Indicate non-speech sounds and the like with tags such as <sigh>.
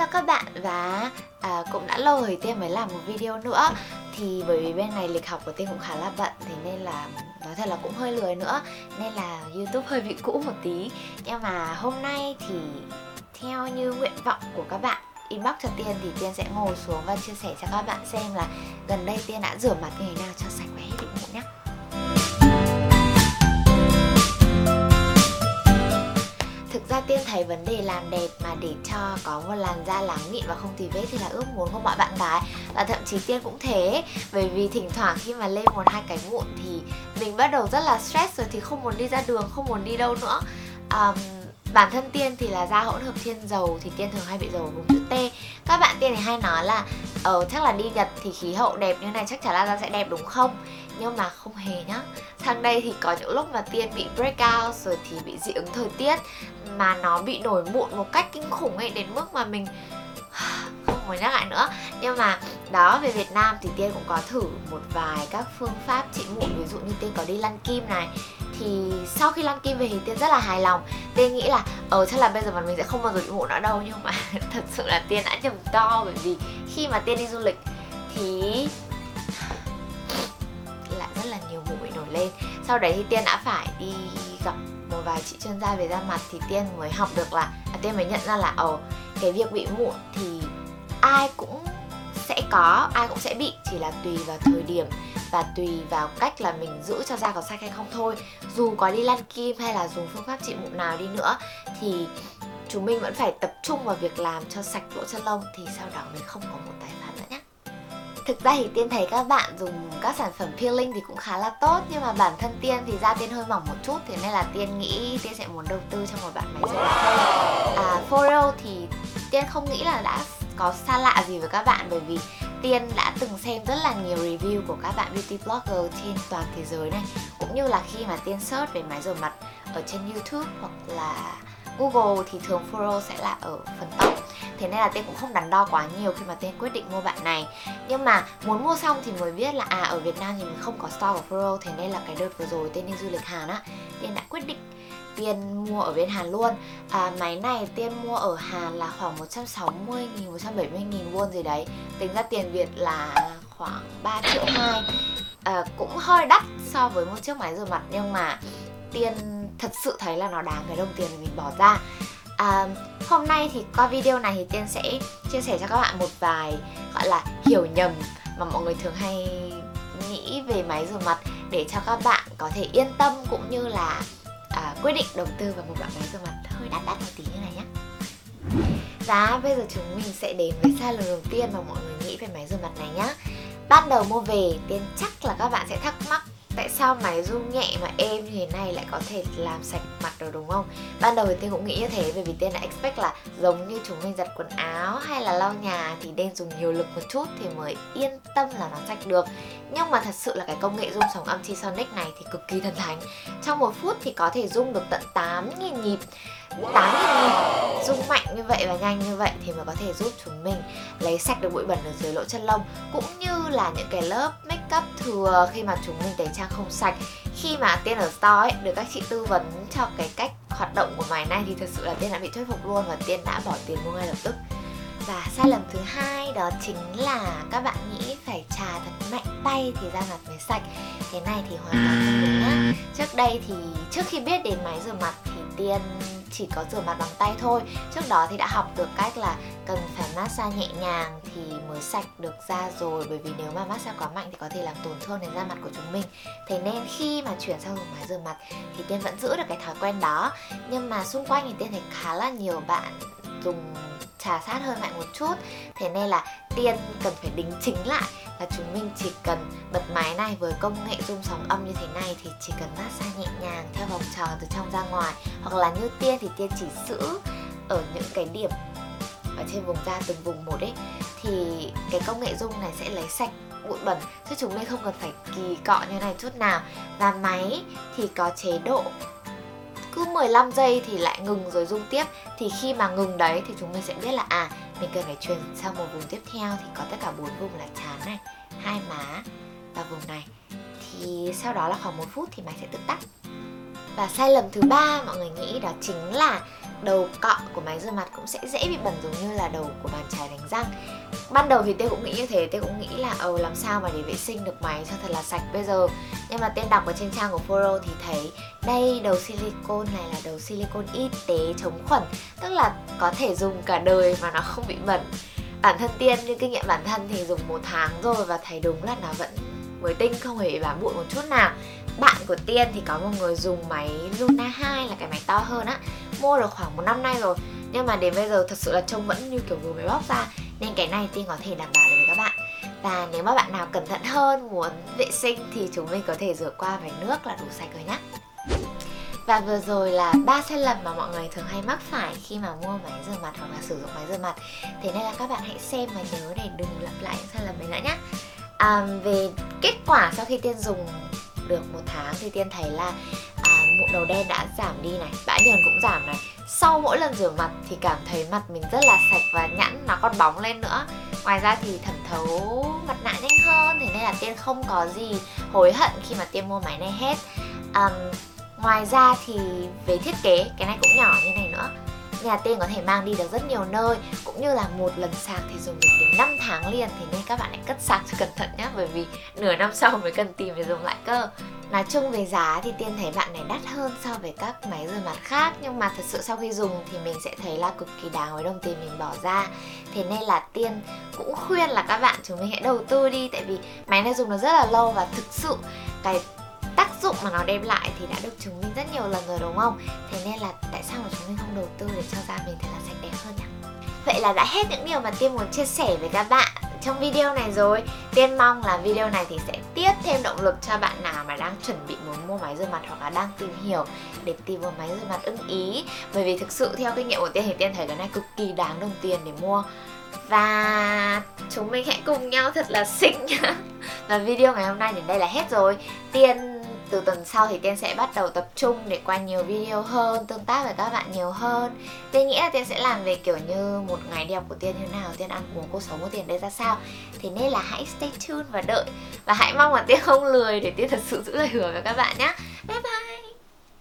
Hello các bạn và à, cũng đã lâu rồi Tiên mới làm một video nữa. Thì bởi vì bên này lịch học của Tiên cũng khá là bận Thế nên là nói thật là cũng hơi lười nữa Nên là Youtube hơi bị cũ một tí. Nhưng mà hôm nay thì theo như nguyện vọng của các bạn inbox cho Tiên thì Tiên sẽ ngồi xuống và chia sẻ cho các bạn xem là gần đây Tiên đã rửa mặt như thế nào cho sạch và hết bị mụn nhé Tiên thấy vấn đề làm đẹp mà để cho có một làn da láng mịn và không tì vết thì là ước muốn của mọi bạn gái? Và thậm chí Tiên cũng thế Bởi vì thỉnh thoảng khi mà lên một hai cái mụn thì mình bắt đầu rất là stress rồi thì không muốn đi ra đường, không muốn đi đâu nữa. Um, bản thân tiên thì là da hỗn hợp thiên dầu thì tiên thường hay bị dầu vùng chữ T. Các bạn tiên thì hay nói là ờ chắc là đi Nhật thì khí hậu đẹp như này chắc chắn là da sẽ đẹp đúng không? Nhưng mà không hề nhá. Sang đây thì có những lúc mà tiên bị breakout rồi thì bị dị ứng thời tiết mà nó bị nổi mụn một cách kinh khủng ấy, đến mức mà mình <sighs> không muốn nhắc lại nữa. Nhưng mà đó, về Việt Nam thì tiên cũng có thử một vài các phương pháp trị mụn. Ví dụ như tiên có đi lăn kim này, thì sau khi lăn kim về thì tiên rất là hài lòng. Tiên nghĩ là ờ chắc là bây giờ mà mình sẽ không bao giờ bị mụn nữa đâu, nhưng mà <laughs> thật sự là tiên đã nhầm to. Bởi vì khi mà tiên đi du lịch thì sau đấy thì tiên đã phải đi gặp một vài chị chuyên gia về da mặt thì tiên mới học được là à, tiên mới nhận ra là ờ cái việc bị mụn thì ai cũng sẽ có ai cũng sẽ bị chỉ là tùy vào thời điểm và tùy vào cách là mình giữ cho da có sạch hay không thôi. Dù có đi lăn kim hay là dùng phương pháp trị mụn nào đi nữa thì chúng mình vẫn phải tập trung vào việc làm cho sạch lỗ chân lông thì sau đó mình không có một tái phát Thực ra thì Tiên thấy các bạn dùng các sản phẩm peeling thì cũng khá là tốt Nhưng mà bản thân Tiên thì da Tiên hơi mỏng một chút Thế nên là Tiên nghĩ Tiên sẽ muốn đầu tư cho một bạn máy rửa à, Foro thì Tiên không nghĩ là đã có xa lạ gì với các bạn Bởi vì Tiên đã từng xem rất là nhiều review của các bạn beauty blogger trên toàn thế giới này Cũng như là khi mà Tiên search về máy rửa mặt ở trên YouTube hoặc là Google thì thường Foro sẽ là ở phần top. Thế nên là tên cũng không đắn đo quá nhiều khi mà tên quyết định mua bạn này. Nhưng mà muốn mua xong thì mới biết là à ở Việt Nam thì mình không có store của Pro. Thế nên là cái đợt vừa rồi tên đi du lịch Hàn á tên đã quyết định Tiên mua ở bên Hàn luôn. À, Máy này Tiên mua ở Hàn là khoảng 160 nghìn, 170 nghìn won gì đấy. Tính ra tiền Việt là khoảng 3 triệu 2 à, Cũng hơi đắt so với một chiếc máy rửa mặt Nhưng mà Tiên thật sự thấy là nó đáng cái đồng tiền mình bỏ ra à, Hôm nay thì qua video này thì Tiên sẽ chia sẻ cho các bạn một vài gọi là hiểu nhầm mà mọi người thường hay nghĩ về máy rửa mặt để cho các bạn có thể yên tâm cũng như là à, quyết định đầu tư vào một loại máy rửa mặt hơi đắt đắt một tí như này nhé Và dạ, bây giờ chúng mình sẽ đến với sai lầm đầu tiên mà mọi người nghĩ về máy rửa mặt này nhá. Ban đầu mua về, Tiên chắc là các bạn sẽ thắc mắc tại sao máy rung nhẹ mà êm như thế này lại có thể làm sạch mặt được, đúng không? Ban đầu thì Tiên cũng nghĩ như thế, bởi vì Tiên đã expect là giống như chúng mình giặt quần áo hay là lau nhà thì nên dùng nhiều lực một chút thì mới yên tâm là nó sạch được. Nhưng mà thật sự là cái công nghệ rung sóng âm T-Sonic này thì cực kỳ thần thánh. Trong một phút thì có thể rung được tận 8.000 nhịp. 8.000 nhịp. Rung mạnh như vậy và nhanh như vậy thì mới có thể giúp chúng mình lấy sạch được bụi bẩn ở dưới lỗ chân lông, Cũng như là những cái lớp up thừa khi mà chúng mình tẩy trang không sạch. Khi mà tiên ở store ấy được các chị tư vấn cho cái cách hoạt động của máy này thì thật sự là tiên đã bị thuyết phục luôn và tiên đã bỏ tiền mua ngay lập tức. Và sai lầm thứ hai đó chính là các bạn nghĩ phải trà thật mạnh tay thì da mặt mới sạch. Cái này thì hoàn toàn không đúng nhá. Trước đây thì trước khi biết đến máy rửa mặt Tiên chỉ có rửa mặt bằng tay thôi. Trước đó thì đã học được cách là cần phải massage nhẹ nhàng thì mới sạch được da rồi. Bởi vì nếu mà massage quá mạnh thì có thể làm tổn thương đến da mặt của chúng mình. Thế nên khi mà chuyển sang dùng máy rửa mặt thì Tiên vẫn giữ được cái thói quen đó. Nhưng mà xung quanh thì Tiên thấy khá là nhiều bạn dùng trà sát hơi mạnh một chút. Thế nên là tiên cần phải đính chính lại là chúng mình chỉ cần bật máy này với công nghệ rung sóng âm như thế này thì chỉ cần massage nhẹ nhàng theo vòng tròn từ trong ra ngoài. Hoặc là như tiên thì tiên chỉ giữ ở những cái điểm ở trên vùng da từng vùng một ấy. Thì cái công nghệ rung này sẽ lấy sạch bụi bẩn, chứ chúng mình không cần phải kỳ cọ như này chút nào. Và máy thì có chế độ cứ 15 giây thì lại ngừng rồi rung tiếp. Thì khi mà ngừng đấy thì chúng mình sẽ biết là à mình cần phải chuyển sang một vùng tiếp theo thì có tất cả bốn vùng là trái hai má và vùng này, thì sau đó là khoảng một phút thì máy sẽ tự tắt. Và sai lầm thứ ba mọi người nghĩ đó chính là đầu cọ của máy rửa mặt cũng sẽ dễ bị bẩn giống như là đầu của bàn chải đánh răng. Ban đầu thì tôi cũng nghĩ như thế tôi cũng nghĩ là ờ làm sao mà để vệ sinh được máy cho thật là sạch bây giờ? Nhưng mà tên đọc ở trên trang của Foro thì thấy đây, đầu silicon này là đầu silicon y tế chống khuẩn, tức là có thể dùng cả đời mà nó không bị bẩn bản thân tiên, như kinh nghiệm bản thân thì dùng một tháng rồi và thấy đúng là nó vẫn mới tinh, không hề bị bám bụi một chút nào. Bạn của tiên thì có một người dùng máy Luna 2 là cái máy to hơn á, mua được khoảng một năm nay rồi. Nhưng mà đến bây giờ thật sự là trông vẫn như kiểu vừa mới bóc ra, nên cái này tiên có thể đảm bảo được với các bạn. Và nếu mà bạn nào cẩn thận hơn, muốn vệ sinh thì chúng mình có thể rửa qua vài nước là đủ sạch rồi nhé và vừa rồi là ba sai lầm mà mọi người thường hay mắc phải khi mà mua máy rửa mặt hoặc là sử dụng máy rửa mặt. Thế nên là các bạn hãy xem và nhớ để đừng lặp lại những sai lầm đấy nữa nhé à, về kết quả sau khi tiên dùng được một tháng thì tiên thấy là à, mụn đầu đen đã giảm đi này bã nhờn cũng giảm này. Sau mỗi lần rửa mặt thì cảm thấy mặt mình rất là sạch và nhẵn nó còn bóng lên nữa. Ngoài ra thì thẩm thấu mặt nạ nhanh hơn thế nên là tiên không có gì hối hận khi mà tiên mua máy này hết. Um, ngoài ra thì về thiết kế, cái này cũng nhỏ như này nữa. Nhà tiên có thể mang đi được rất nhiều nơi, cũng như là một lần sạc thì dùng được đến 5 tháng liền. Thì nên các bạn hãy cất sạc cho cẩn thận nhé bởi vì nửa năm sau mới cần tìm để dùng lại cơ. Nói chung về giá thì tiên thấy bạn này đắt hơn so với các máy rửa mặt khác, nhưng mà thật sự sau khi dùng thì mình sẽ thấy là cực kỳ đáng với đồng tiền mình bỏ ra. Thế nên là tiên cũng khuyên là các bạn chúng mình hãy đầu tư đi, tại vì máy này dùng được rất là lâu và thực sự cái dụng mà nó đem lại thì đã được chứng minh rất nhiều lần rồi, đúng không? Thế nên là tại sao mà chúng mình không đầu tư để cho da mình thật là sạch đẹp hơn nhỉ? Vậy là đã hết những điều mà Tiên muốn chia sẻ với các bạn trong video này rồi. Tiên mong là video này thì sẽ tiếp thêm động lực cho bạn nào mà đang chuẩn bị muốn mua máy rửa mặt hoặc là đang tìm hiểu để tìm một máy rửa mặt ưng ý. Bởi vì thực sự theo kinh nghiệm của Tiên thì Tiên thấy cái này cực kỳ đáng đồng tiền để mua. Và chúng mình hãy cùng nhau thật là xinh nhá. <laughs> Và video ngày hôm nay đến đây là hết rồi. Tiên từ tuần sau thì Tiên sẽ bắt đầu tập trung để quay nhiều video hơn, tương tác với các bạn nhiều hơn. Tiên nghĩ là Tiên sẽ làm về kiểu như một ngày đẹp của Tiên như thế nào, Tiên ăn uống cuộc sống của Tiên đây ra sao. Thế nên là hãy stay tuned và đợi. Và hãy mong là Tiên không lười để Tiên thật sự giữ lời hứa với các bạn nhé Bye bye!